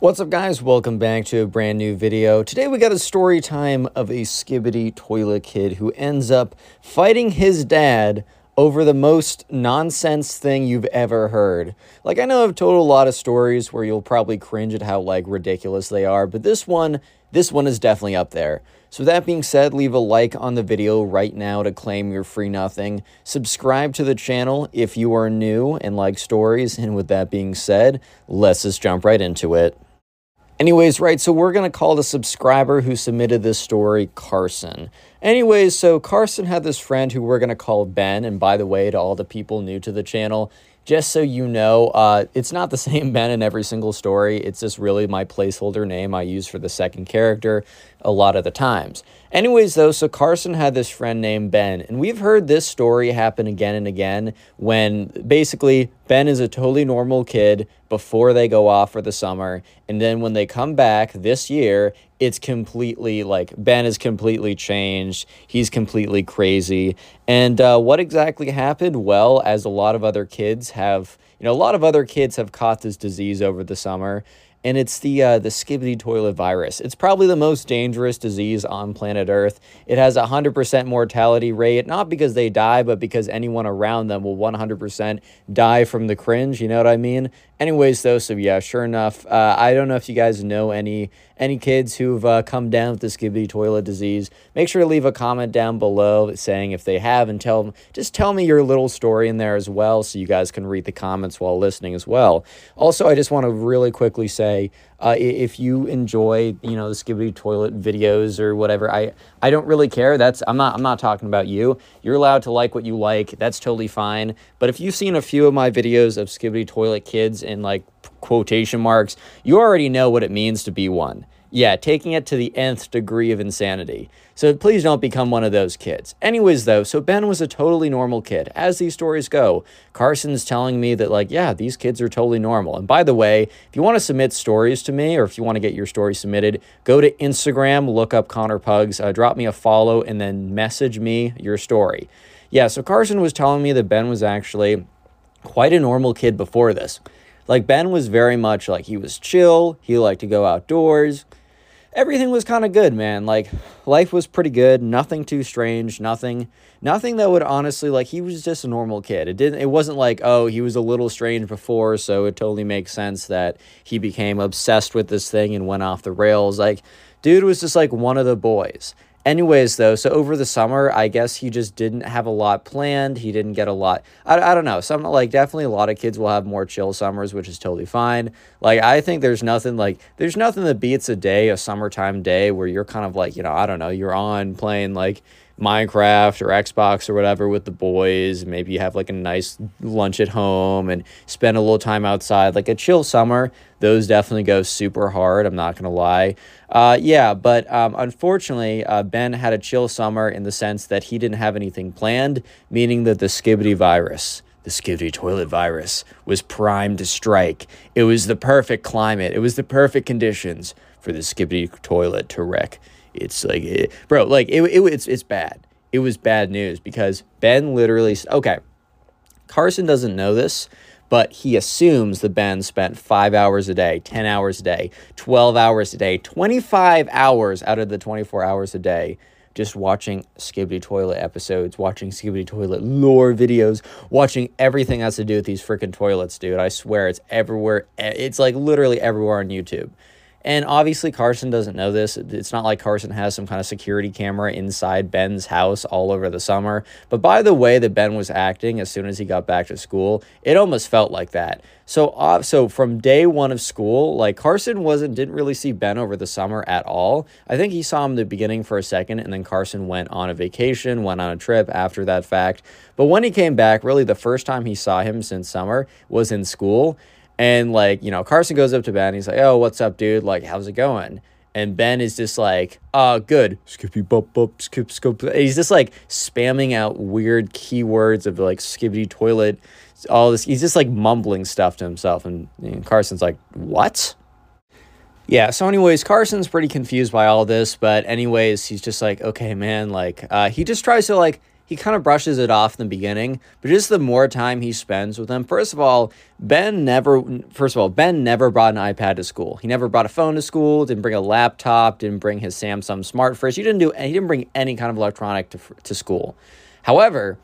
What's up guys, welcome back to a brand new video. Today we got a story time of a skibidi toilet kid who ends up fighting his dad over the most nonsense thing you've ever heard. Like I know I've told a lot of stories where you'll probably cringe at how like ridiculous they are, but this one, this one is definitely up there. So that being said, leave a like on the video right now to claim your free nothing. Subscribe to the channel if you are new and like stories. And with that being said, let's just jump right into it. Anyways, right, so we're going to call the subscriber who submitted this story Carson. Anyways, so Carson had this friend who we're going to call Ben. And by the way, to all the people new to the channel, just so you know, uh, it's not the same Ben in every single story. It's just really my placeholder name I use for the second character a lot of the times. Anyways, though, so Carson had this friend named Ben, and we've heard this story happen again and again when basically Ben is a totally normal kid before they go off for the summer, and then when they come back this year, it's completely like Ben is completely changed. He's completely crazy. And uh, what exactly happened? Well, as a lot of other kids have, you know, a lot of other kids have caught this disease over the summer and it's the uh, the skibidi toilet virus. It's probably the most dangerous disease on planet Earth. It has a hundred percent mortality rate, not because they die, but because anyone around them will one hundred percent die from the cringe. You know what I mean? Anyways, though, so yeah, sure enough, uh, I don't know if you guys know any any kids who've uh, come down with the skibidi toilet disease. Make sure to leave a comment down below saying if they have, and tell them just tell me your little story in there as well, so you guys can read the comments while listening as well. Also, I just want to really quickly say uh, if you enjoy, you know, the skibidi toilet videos or whatever, I I don't really care. That's I'm not I'm not talking about you. You're allowed to like what you like. That's totally fine. But if you've seen a few of my videos of skibidi toilet kids in like quotation marks, you already know what it means to be one. Yeah, taking it to the nth degree of insanity. So please don't become one of those kids. Anyways, though, so Ben was a totally normal kid. As these stories go, Carson's telling me that, like, yeah, these kids are totally normal. And by the way, if you want to submit stories to me or if you want to get your story submitted, go to Instagram, look up Connor Pugs, uh, drop me a follow, and then message me your story. Yeah, so Carson was telling me that Ben was actually quite a normal kid before this. Like, Ben was very much like he was chill, he liked to go outdoors everything was kind of good, man. Like life was pretty good, nothing too strange, nothing nothing that would honestly like he was just a normal kid. It didn't it wasn't like, oh, he was a little strange before, so it totally makes sense that he became obsessed with this thing and went off the rails. Like dude was just like one of the boys. Anyways, though, so over the summer, I guess he just didn't have a lot planned. He didn't get a lot. I, I don't know. Some, like, definitely a lot of kids will have more chill summers, which is totally fine. Like, I think there's nothing, like, there's nothing that beats a day, a summertime day, where you're kind of like, you know, I don't know, you're on playing, like, Minecraft or Xbox or whatever with the boys. Maybe you have like a nice lunch at home and spend a little time outside. Like a chill summer, those definitely go super hard. I'm not going to lie. Uh, yeah, but um, unfortunately, uh, Ben had a chill summer in the sense that he didn't have anything planned, meaning that the skibidi virus the skibidi toilet virus was primed to strike. It was the perfect climate. It was the perfect conditions for the skibidi toilet to wreck. It's like, it, bro, like it, it, it's it's bad. It was bad news because Ben literally okay. Carson doesn't know this, but he assumes that Ben spent five hours a day, 10 hours a day, 12 hours a day, 25 hours out of the 24 hours a day just watching Skibidi Toilet episodes, watching Skibidi Toilet lore videos, watching everything has to do with these freaking toilets, dude. I swear it's everywhere. Eh, it's like literally everywhere on YouTube. And obviously, Carson doesn't know this. It's not like Carson has some kind of security camera inside Ben's house all over the summer. But by the way that Ben was acting as soon as he got back to school, it almost felt like that. So, uh, so from day one of school, like Carson wasn't didn't really see Ben over the summer at all. I think he saw him the beginning for a second, and then Carson went on a vacation, went on a trip after that fact. But when he came back, really the first time he saw him since summer was in school. And like, you know, Carson goes up to Ben. He's like, "Oh, what's up, dude? Like, how's it going?" And Ben is just like, "Ah, good." Skippy bop bop skip skip. He's just like spamming out weird keywords of like skibidi toilet, all this. He's just like mumbling stuff to himself, and, and Carson's like, "What?" Yeah, so anyways, Carson's pretty confused by all this, but anyways, he's just like, okay, man, like, uh, he just tries to, like, he kind of brushes it off in the beginning, but just the more time he spends with them, first of all, Ben never, first of all, Ben never brought an iPad to school. He never brought a phone to school, didn't bring a laptop, didn't bring his Samsung Smart Fridge. He didn't do, he didn't bring any kind of electronic to, to school. However,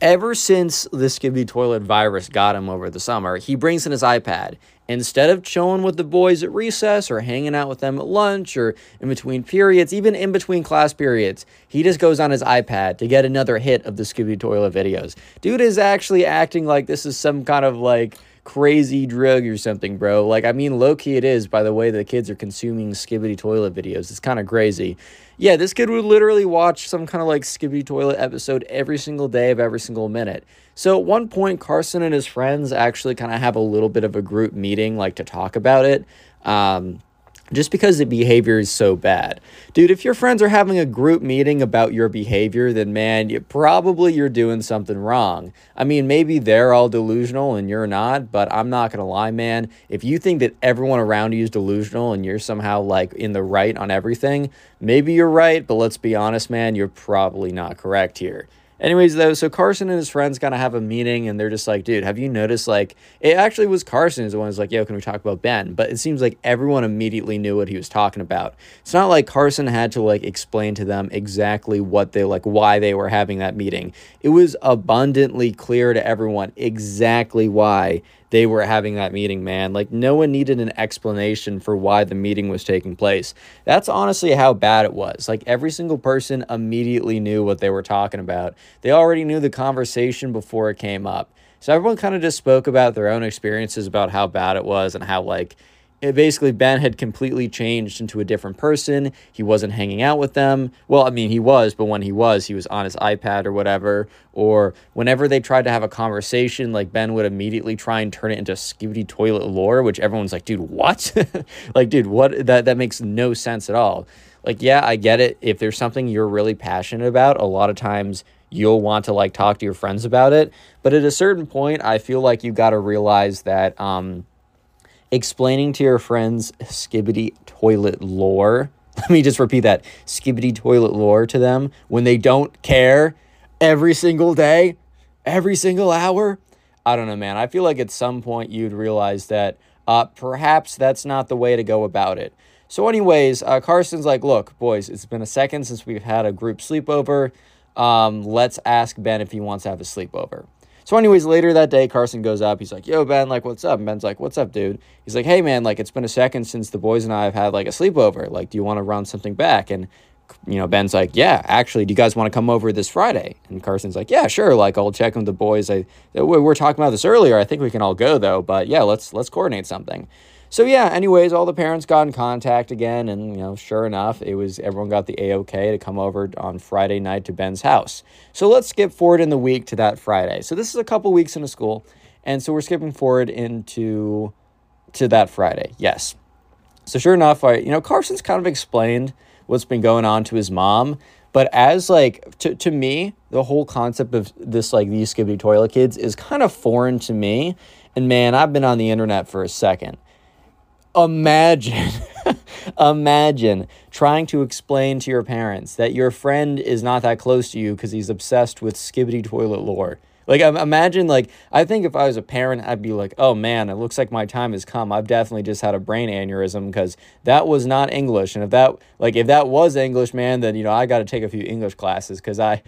ever since the Skibidi toilet virus got him over the summer, he brings in his iPad Instead of chilling with the boys at recess or hanging out with them at lunch or in between periods, even in between class periods, he just goes on his iPad to get another hit of the Skibidi Toilet videos. Dude is actually acting like this is some kind of like crazy drug or something, bro. Like, I mean, low key it is by the way the kids are consuming Skibidi Toilet videos. It's kind of crazy. Yeah, this kid would literally watch some kind of like Skibidi Toilet episode every single day of every single minute. So at one point, Carson and his friends actually kind of have a little bit of a group meeting, like to talk about it. Um, just because the behavior is so bad. Dude, if your friends are having a group meeting about your behavior, then man, you probably you're doing something wrong. I mean, maybe they're all delusional and you're not, but I'm not going to lie, man. If you think that everyone around you is delusional and you're somehow like in the right on everything, maybe you're right, but let's be honest, man, you're probably not correct here. Anyways, though, so Carson and his friends kind of have a meeting and they're just like, dude, have you noticed? Like, it actually was Carson who's the one who's like, yo, can we talk about Ben? But it seems like everyone immediately knew what he was talking about. It's not like Carson had to like explain to them exactly what they like, why they were having that meeting. It was abundantly clear to everyone exactly why they were having that meeting, man. Like, no one needed an explanation for why the meeting was taking place. That's honestly how bad it was. Like, every single person immediately knew what they were talking about. They already knew the conversation before it came up. So everyone kind of just spoke about their own experiences about how bad it was and how, like, it basically Ben had completely changed into a different person. He wasn't hanging out with them. Well, I mean, he was, but when he was, he was on his iPad or whatever. Or whenever they tried to have a conversation, like Ben would immediately try and turn it into skibidi toilet lore, which everyone's like, dude, what? like, dude, what? That that makes no sense at all. Like, yeah, I get it. If there's something you're really passionate about, a lot of times you'll want to like talk to your friends about it. But at a certain point, I feel like you got to realize that um explaining to your friends skibidi toilet lore. Let me just repeat that skibidi toilet lore to them when they don't care every single day, every single hour. I don't know, man. I feel like at some point you'd realize that uh, perhaps that's not the way to go about it. So, anyways, uh, Carson's like, look, boys, it's been a second since we've had a group sleepover. Um, let's ask Ben if he wants to have a sleepover. So, anyways, later that day, Carson goes up. He's like, Yo, Ben, like, what's up? And Ben's like, What's up, dude? He's like, Hey, man, like, it's been a second since the boys and I have had like a sleepover. Like, do you want to run something back? And, you know, Ben's like, Yeah, actually, do you guys want to come over this Friday? And Carson's like, Yeah, sure. Like, I'll check with the boys. I, we were talking about this earlier. I think we can all go, though. But yeah, let's, let's coordinate something. So yeah, anyways, all the parents got in contact again, and you know, sure enough, it was everyone got the A OK to come over on Friday night to Ben's house. So let's skip forward in the week to that Friday. So this is a couple weeks into school, and so we're skipping forward into to that Friday. Yes. So sure enough, I you know Carson's kind of explained what's been going on to his mom, but as like to, to me, the whole concept of this like these skibidi toilet kids is kind of foreign to me. And man, I've been on the internet for a second. Imagine, imagine trying to explain to your parents that your friend is not that close to you because he's obsessed with skibidi toilet lore. Like, imagine, like, I think if I was a parent, I'd be like, oh man, it looks like my time has come. I've definitely just had a brain aneurysm because that was not English. And if that, like, if that was English, man, then, you know, I got to take a few English classes because I,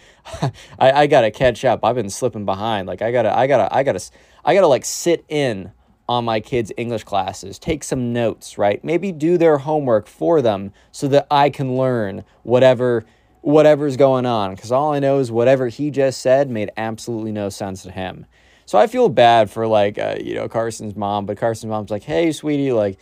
I, I got to catch up. I've been slipping behind. Like, I got to, I got to, I got to, I got to, like, sit in on my kids' English classes, take some notes, right? Maybe do their homework for them so that I can learn whatever whatever's going on because all I know is whatever he just said made absolutely no sense to him. So I feel bad for like uh, you know Carson's mom, but Carson's mom's like, "Hey, sweetie, like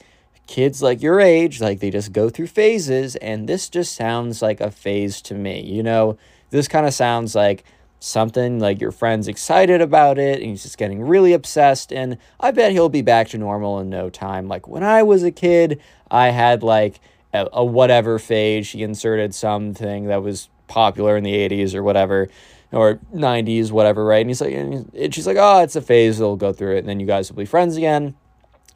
kids like your age, like they just go through phases and this just sounds like a phase to me. You know, this kind of sounds like something like your friend's excited about it and he's just getting really obsessed and I bet he'll be back to normal in no time. Like when I was a kid, I had like a, a whatever phase. She inserted something that was popular in the 80s or whatever or 90s, whatever, right? And he's like, and she's like, oh, it's a phase. They'll go through it, and then you guys will be friends again.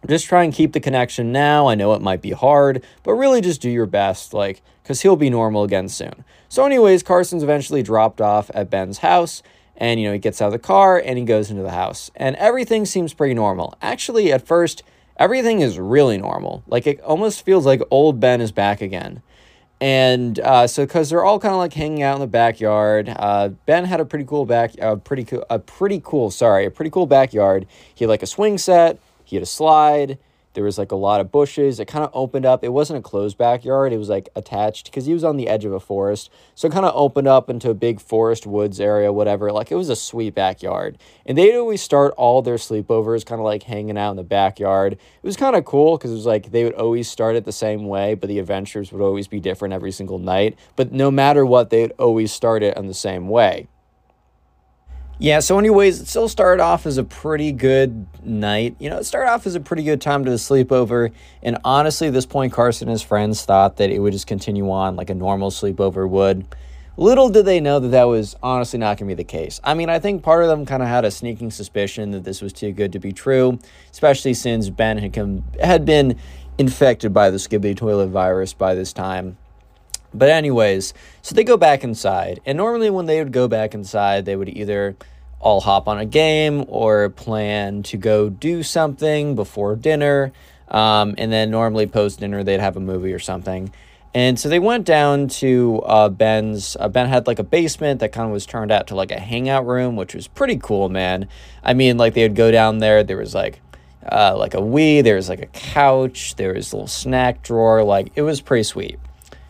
Just try and keep the connection now. I know it might be hard, but really just do your best, like, because he'll be normal again soon. So, anyways, Carson's eventually dropped off at Ben's house, and you know he gets out of the car and he goes into the house, and everything seems pretty normal. Actually, at first, everything is really normal. Like it almost feels like old Ben is back again. And uh, so, because they're all kind of like hanging out in the backyard, uh, Ben had a pretty cool back, uh, pretty cool, a pretty cool, sorry, a pretty cool backyard. He had like a swing set, he had a slide, there was like a lot of bushes. It kind of opened up. It wasn't a closed backyard. It was like attached because he was on the edge of a forest. So it kind of opened up into a big forest woods area, whatever. Like it was a sweet backyard. And they'd always start all their sleepovers kind of like hanging out in the backyard. It was kind of cool because it was like they would always start it the same way, but the adventures would always be different every single night. But no matter what, they'd always start it in the same way. Yeah, so anyways, it still started off as a pretty good night. You know, it started off as a pretty good time to the sleepover. And honestly, at this point, Carson and his friends thought that it would just continue on like a normal sleepover would. Little did they know that that was honestly not going to be the case. I mean, I think part of them kind of had a sneaking suspicion that this was too good to be true, especially since Ben had, come, had been infected by the Skibidi toilet virus by this time. But, anyways, so they go back inside. And normally, when they would go back inside, they would either all hop on a game or plan to go do something before dinner. Um, and then, normally, post dinner, they'd have a movie or something. And so they went down to uh, Ben's. Uh, ben had like a basement that kind of was turned out to like a hangout room, which was pretty cool, man. I mean, like they would go down there. There was like uh, like a Wii. There was like a couch. There was a little snack drawer. Like it was pretty sweet.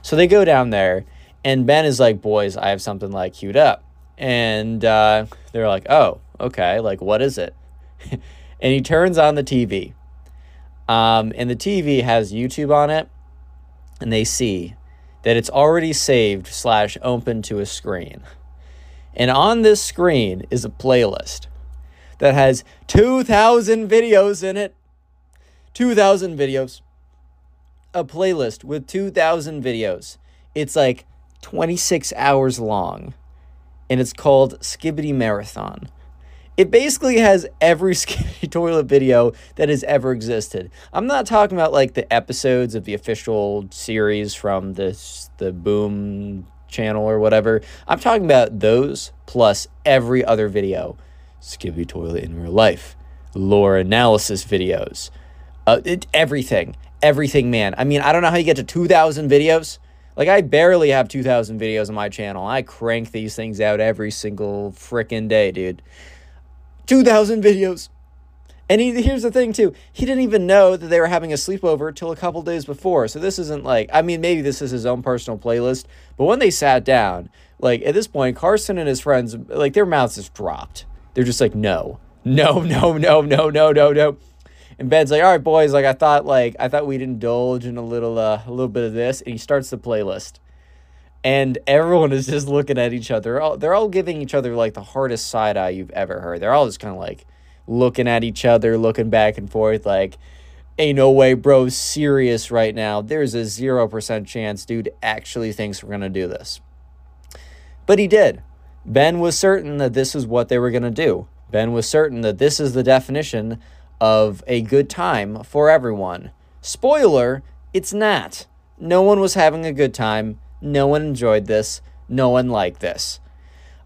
So they go down there, and Ben is like, "Boys, I have something like queued up," and uh, they're like, "Oh, okay. Like, what is it?" and he turns on the TV, um, and the TV has YouTube on it, and they see that it's already saved slash open to a screen, and on this screen is a playlist that has two thousand videos in it. Two thousand videos a playlist with 2,000 videos. It's like 26 hours long, and it's called Skibidi Marathon. It basically has every Skibidi toilet video that has ever existed. I'm not talking about like the episodes of the official series from this the Boom channel or whatever. I'm talking about those plus every other video. Skibidi toilet in real life, lore analysis videos, uh, it, everything everything, man. I mean, I don't know how you get to 2,000 videos. Like I barely have 2000 videos on my channel. I crank these things out every single freaking day, dude. 2000 videos. And he, here's the thing too. He didn't even know that they were having a sleepover till a couple days before. So this isn't like I mean maybe this is his own personal playlist, but when they sat down, like at this point Carson and his friends like their mouths just dropped. They're just like no. No, no, no, no, no, no, no. And Ben's like, all right, boys, like I thought, like I thought we'd indulge in a little, uh, a little bit of this, and he starts the playlist, and everyone is just looking at each other. They're all, they're all giving each other like the hardest side eye you've ever heard. They're all just kind of like looking at each other, looking back and forth, like, ain't no way, bro, serious right now. There's a zero percent chance, dude, actually thinks we're gonna do this. But he did. Ben was certain that this is what they were gonna do. Ben was certain that this is the definition of a good time for everyone. Spoiler, it's not. No one was having a good time. No one enjoyed this. No one liked this.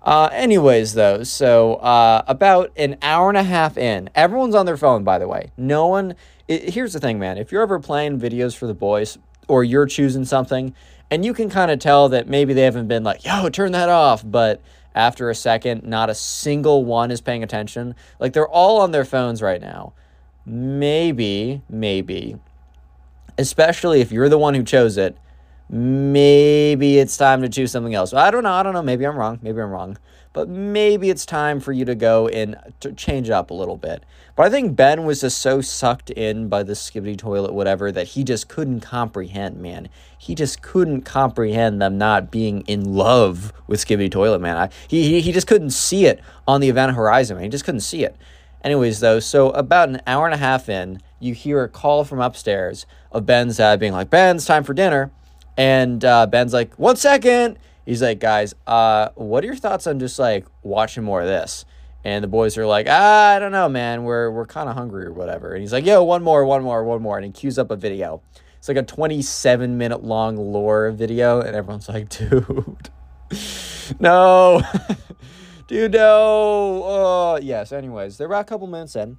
Uh, anyways, though, so uh, about an hour and a half in, everyone's on their phone, by the way. No one. It, here's the thing, man. If you're ever playing videos for the boys, or you're choosing something, and you can kind of tell that maybe they haven't been like, yo, turn that off, but after a second, not a single one is paying attention. Like they're all on their phones right now. Maybe, maybe, especially if you're the one who chose it, maybe it's time to choose something else. I don't know. I don't know. Maybe I'm wrong. Maybe I'm wrong. But maybe it's time for you to go and to change up a little bit. But I think Ben was just so sucked in by the skibidi toilet, whatever, that he just couldn't comprehend, man. He just couldn't comprehend them not being in love with skibidi toilet, man. I, he, he, he just couldn't see it on the event horizon, man. He just couldn't see it. Anyways, though, so about an hour and a half in, you hear a call from upstairs of Ben's dad being like, Ben, it's time for dinner. And uh, Ben's like, one second. He's like, guys, uh, what are your thoughts on just like watching more of this? And the boys are like, ah, I don't know, man. We're we're kind of hungry or whatever. And he's like, yo, one more, one more, one more. And he cues up a video. It's like a 27 minute long lore video. And everyone's like, dude, no, dude, no. Uh, yes, anyways, they're about a couple minutes in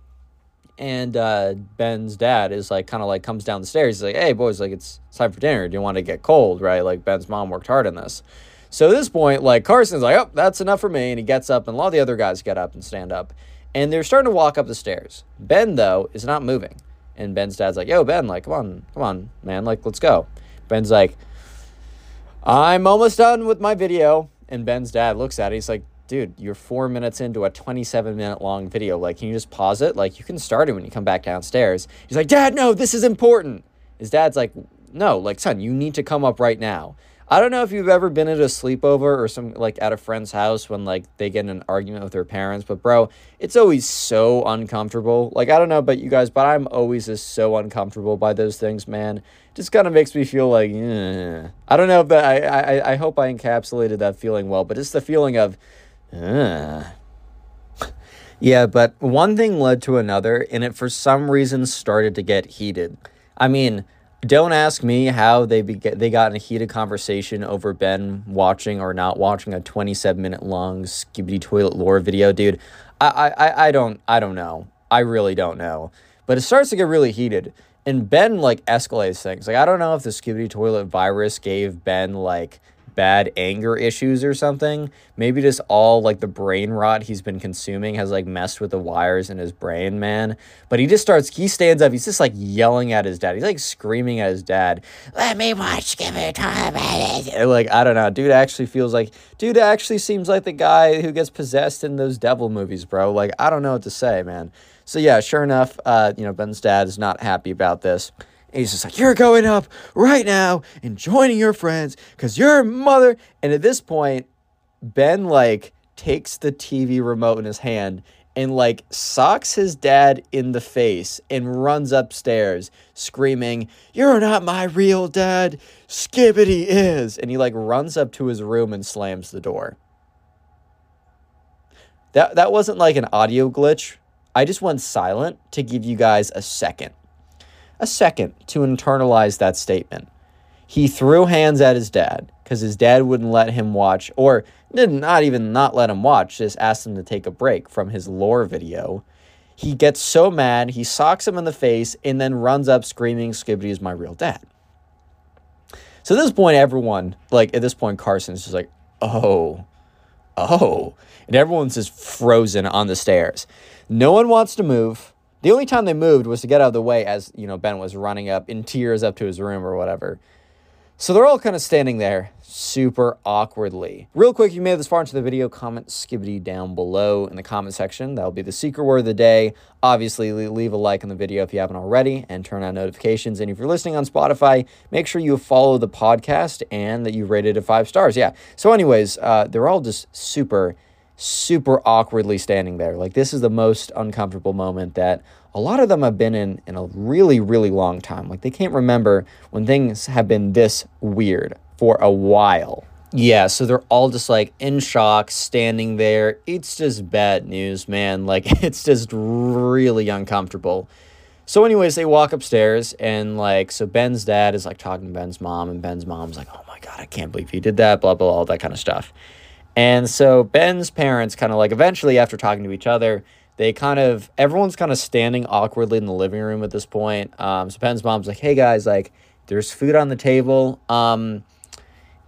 and uh, Ben's dad is like kind of like comes down the stairs. He's like, "Hey boys, like it's, it's time for dinner. Do you want to get cold, right?" Like Ben's mom worked hard on this. So at this point, like Carson's like, "Oh, that's enough for me," and he gets up, and a lot of the other guys get up and stand up, and they're starting to walk up the stairs. Ben though is not moving, and Ben's dad's like, "Yo, Ben, like come on, come on, man, like let's go." Ben's like, "I'm almost done with my video," and Ben's dad looks at it. He's like, dude, you're four minutes into a 27 minute long video. Like, can you just pause it? Like, you can start it when you come back downstairs. He's like, Dad, no, this is important. His dad's like, no, like, son, you need to come up right now. I don't know if you've ever been at a sleepover or some like at a friend's house when like they get in an argument with their parents, but bro, it's always so uncomfortable. Like I don't know about you guys, but I'm always just so uncomfortable by those things, man. Just kind of makes me feel like eh. I don't know if that I, I I hope I encapsulated that feeling well, but it's the feeling of uh. Yeah, but one thing led to another, and it for some reason started to get heated. I mean, don't ask me how they be- they got in a heated conversation over Ben watching or not watching a 27 minute long skibidi toilet lore video, dude. I, I, I don't I don't know. I really don't know. But it starts to get really heated. And Ben like escalates things. Like I don't know if the skibidi toilet virus gave Ben like bad anger issues or something. Maybe just all like the brain rot he's been consuming has like messed with the wires in his brain, man. But he just starts, he stands up, he's just like yelling at his dad. He's like screaming at his dad, let me watch, give me time. Like, I don't know. Dude actually feels like, dude actually seems like the guy who gets possessed in those devil movies, bro. Like, I don't know what to say, man. So yeah, sure enough, uh, you know, Ben's dad is not happy about this. And he's just like, You're going up right now and joining your friends because your mother. And at this point, Ben like takes the TV remote in his hand and like socks his dad in the face and runs upstairs screaming, You're not my real dad. Skibidi is. And he like runs up to his room and slams the door. That, that wasn't like an audio glitch. I just went silent to give you guys a second a second to internalize that statement. He threw hands at his dad because his dad wouldn't let him watch, or did not even not let him watch, just asked him to take a break from his lore video. He gets so mad, he socks him in the face, and then runs up screaming, Skibidi is my real dad. So at this point, everyone, like at this point, Carson's just like, oh, oh. And everyone's just frozen on the stairs. No one wants to move. The only time they moved was to get out of the way as, you know, Ben was running up in tears up to his room or whatever. So they're all kind of standing there super awkwardly. Real quick, you made this far into the video, comment skibidi down below in the comment section. That'll be the secret word of the day. Obviously, leave a like on the video if you haven't already and turn on notifications. And if you're listening on Spotify, make sure you follow the podcast and that you rated it five stars. Yeah. So, anyways, uh, they're all just super super awkwardly standing there. Like this is the most uncomfortable moment that a lot of them have been in in a really really long time. Like they can't remember when things have been this weird for a while. Yeah, so they're all just like in shock, standing there. It's just bad news, man. Like it's just really uncomfortable. So, anyways, they walk upstairs and like, so Ben's dad is like talking to Ben's mom, and Ben's mom's like, "Oh my god, I can't believe he did that." Blah blah, all that kind of stuff. And so Ben's parents kind of like eventually after talking to each other, they kind of everyone's kind of standing awkwardly in the living room at this point. Um, so Ben's mom's like, "Hey guys, like there's food on the table. Um,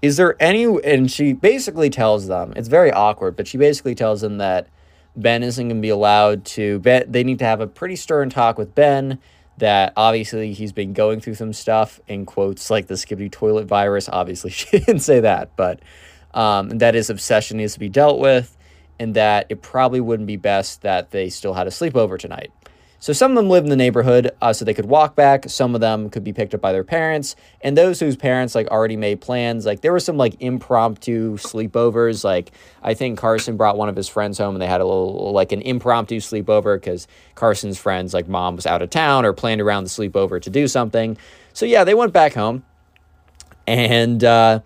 is there any?" And she basically tells them it's very awkward, but she basically tells them that Ben isn't going to be allowed to. Ben, they need to have a pretty stern talk with Ben that obviously he's been going through some stuff in quotes like the Skibidi toilet virus. Obviously, she didn't say that, but um, that his obsession needs to be dealt with, and that it probably wouldn't be best that they still had a sleepover tonight. So some of them live in the neighborhood, uh, so they could walk back. Some of them could be picked up by their parents, and those whose parents like already made plans. Like there were some like impromptu sleepovers. Like I think Carson brought one of his friends home, and they had a little like an impromptu sleepover because Carson's friends like mom was out of town or planned around the sleepover to do something. So yeah, they went back home, and. Uh,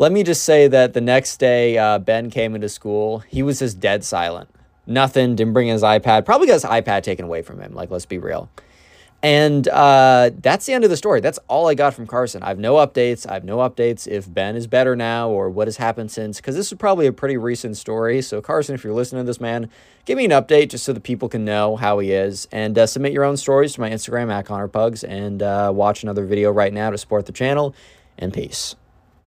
let me just say that the next day uh, Ben came into school, he was just dead silent nothing, didn't bring his iPad, probably got his iPad taken away from him. Like, let's be real. And uh, that's the end of the story. That's all I got from Carson. I have no updates. I have no updates if Ben is better now or what has happened since, because this is probably a pretty recent story. So, Carson, if you're listening to this, man, give me an update just so the people can know how he is. And uh, submit your own stories to my Instagram at Connor Pugs and uh, watch another video right now to support the channel. And peace.